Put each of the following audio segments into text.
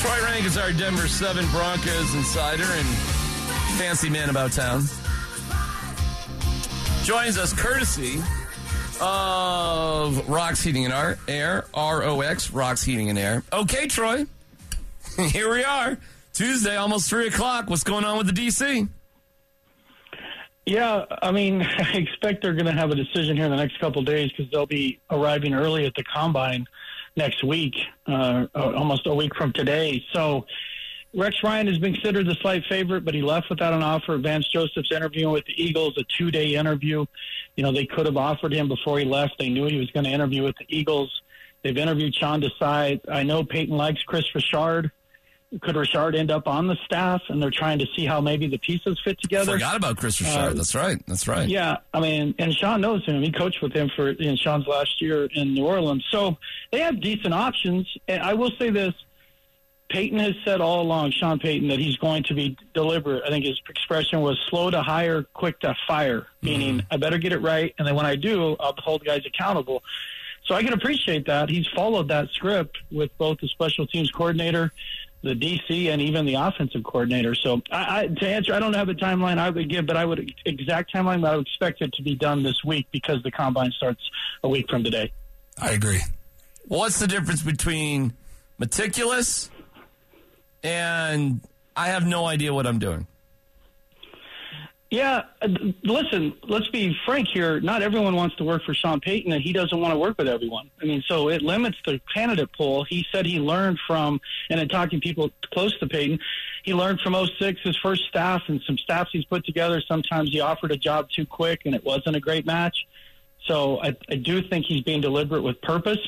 Troy Renck is our Denver 7 Broncos insider and fancy man about town. Joins us courtesy of Rocks Heating and Ar- Air, R-O-X, Rocks Heating and Air. Okay, Troy, here we are. Tuesday, almost 3 o'clock. What's going on with the DC? Yeah, I mean, I expect they're going to have a decision here in the next couple days because they'll be arriving early at the combine next week, uh, almost a week from today. So Rex Ryan has been considered the slight favorite, but he left without an offer. Vance Joseph's interviewing with the Eagles, a two day interview. You know, they could have offered him before he left. They knew he was going to interview with the Eagles. They've interviewed Sean Desai. I know Payton likes Kris Richard. Could Richard end up on the staff? And they're trying to see how maybe the pieces fit together. Forgot about Kris Richard. Uh, That's right. That's right. Yeah, I mean, and Sean knows him. He coached with him for in Sean's last year in New Orleans. So they have decent options. And I will say this: Payton has said all along, Sean Payton, that he's going to be deliberate. I think his expression was slow to hire, quick to fire, meaning mm-hmm. I better get it right, and then when I do, I'll hold guys accountable. So I can appreciate that. He's followed that script with both the special teams coordinator the DC and even the offensive coordinator. So I, I, to answer, I don't have a timeline I would give, but I would exact timeline, but I would expect it to be done this week because the combine starts a week from today. I agree. What's the difference between meticulous and I have no idea what I'm doing? Yeah, uh, listen, let's be frank here. Not everyone wants to work for Sean Payton, and he doesn't want to work with everyone. I mean, so it limits the candidate pool. He said he learned from, and in talking to people close to Payton, he learned from 06, his first staff, and some staffs he's put together. Sometimes he offered a job too quick, and it wasn't a great match. So I, I do think he's being deliberate with purpose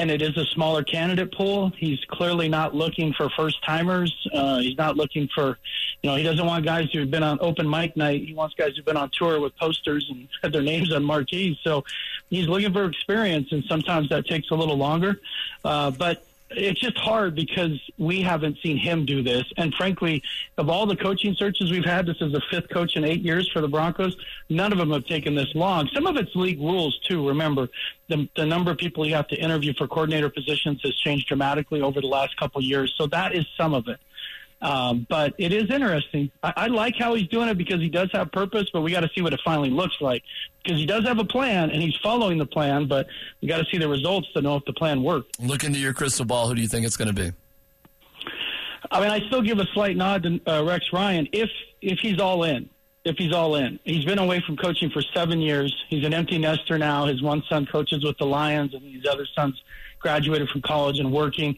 and it is a smaller candidate pool. He's clearly not looking for first timers. Uh, he's not looking for, you know, he doesn't want guys who've been on open mic night. He wants guys who've been on tour with posters and had their names on marquees. So he's looking for experience, and sometimes that takes a little longer. Uh, but it's just hard because we haven't seen him do this. And frankly, of all the coaching searches we've had, this is the fifth coach in eight years for the Broncos. None of them have taken this long. Some of it's league rules too. Remember, the, the number of people you have to interview for coordinator positions has changed dramatically over the last couple years. So that is some of it. Um, but it is interesting. I, I like how he's doing it because he does have purpose, but we got to see what it finally looks like because he does have a plan and he's following the plan, but we got to see the results to know if the plan worked. Look into your crystal ball. Who do you think it's going to be? I mean, I still give a slight nod to uh, Rex Ryan if if he's all in. If he's all in, he's been away from coaching for seven years. He's an empty nester now. His one son coaches with the Lions, and his other sons graduated from college and working.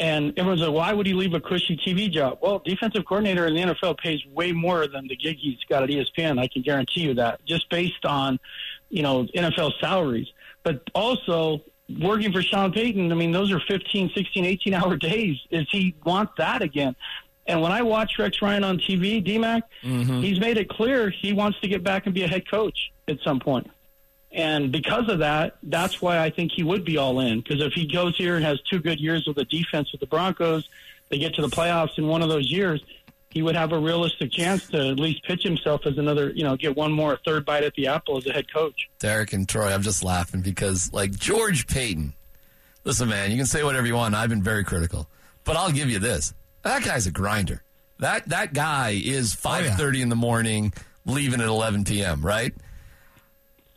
And everyone's like, why would he leave a cushy TV job? Well, defensive coordinator in the NFL pays way more than the gig he's got at ESPN. I can guarantee you that, just based on, you know, NFL salaries. But also, working for Sean Payton, I mean, those are 15, 16, 18 hour days. Does he want that again? And when I watch Rex Ryan on TV, DMAC, mm-hmm. he's made it clear he wants to get back and be a head coach at some point. And because of that, that's why I think he would be all in. Because if he goes here and has two good years with the defense with the Broncos, they get to the playoffs in one of those years, he would have a realistic chance to at least pitch himself as another, you know, get one more third bite at the apple as a head coach. Derek and Troy, I'm just laughing because, like, George Paton, listen, man, you can say whatever you want. I've been very critical, but I'll give you this: that guy's a grinder. That that guy is 5:30 oh, yeah. in the morning, leaving at 11 p.m. Right?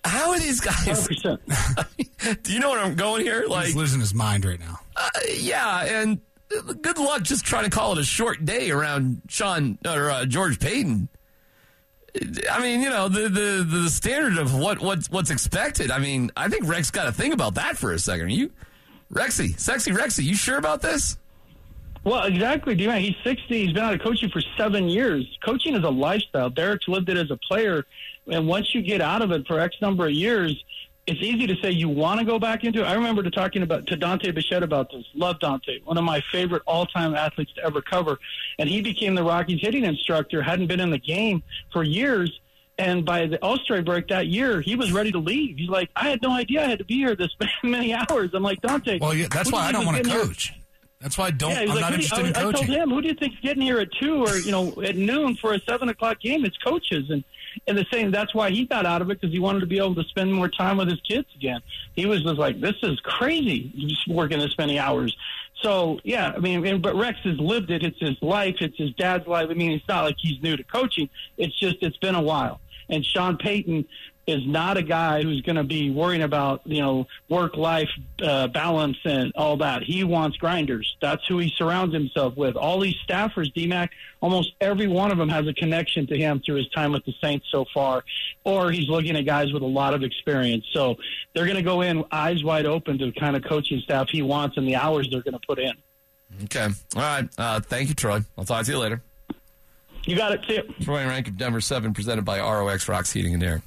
How are these guys? do you know where I'm going here? Like, He's losing his mind right now. Uh, yeah, and good luck just trying to call it a short day around Sean or uh, George Paton. I mean, you know, the, the the standard of what what's what's expected. I mean, I think Rex got to think about that for a second. Are you, Rexy, sexy Rexy, you sure about this? Well, exactly, d He's 60. He's been out of coaching for seven years. Coaching is a lifestyle. Derek's lived it as a player. And once you get out of it for X number of years, it's easy to say you want to go back into it. I remember to talking about to Dante Bichette about this. Love Dante, one of my favorite all-time athletes to ever cover, and he became the Rockies hitting instructor. Hadn't been in the game for years, and by the All-Star break that year, he was ready to leave. He's like, I had no idea I had to be here this many hours. I'm like Dante. Well, yeah, that's why I don't want to coach. Here? That's why I don't. Yeah, I'm like, not interested you, in coaching. I told him, "Who do you think's getting here at two or you know at noon for a seven o'clock game? It's coaches." And and the same. That's why he got out of it because he wanted to be able to spend more time with his kids again. He was just like, "This is crazy, just working this many hours." So yeah, I mean, but Rex has lived it. It's his life. It's his dad's life. I mean, it's not like he's new to coaching. It's just it's been a while. And Sean Payton is not a guy who's going to be worrying about you know work life uh, balance and all that. He wants grinders. That's who he surrounds himself with. All these staffers, DMAC, almost every one of them has a connection to him through his time with the Saints so far, or he's looking at guys with a lot of experience. So they're going to go in eyes wide open to the kind of coaching staff he wants and the hours they're going to put in. Okay. All right. Uh, thank you, Troy. I'll talk to you later. You got it. See Troy Renck of Denver 7, presented by ROX Rocks Heating and Air.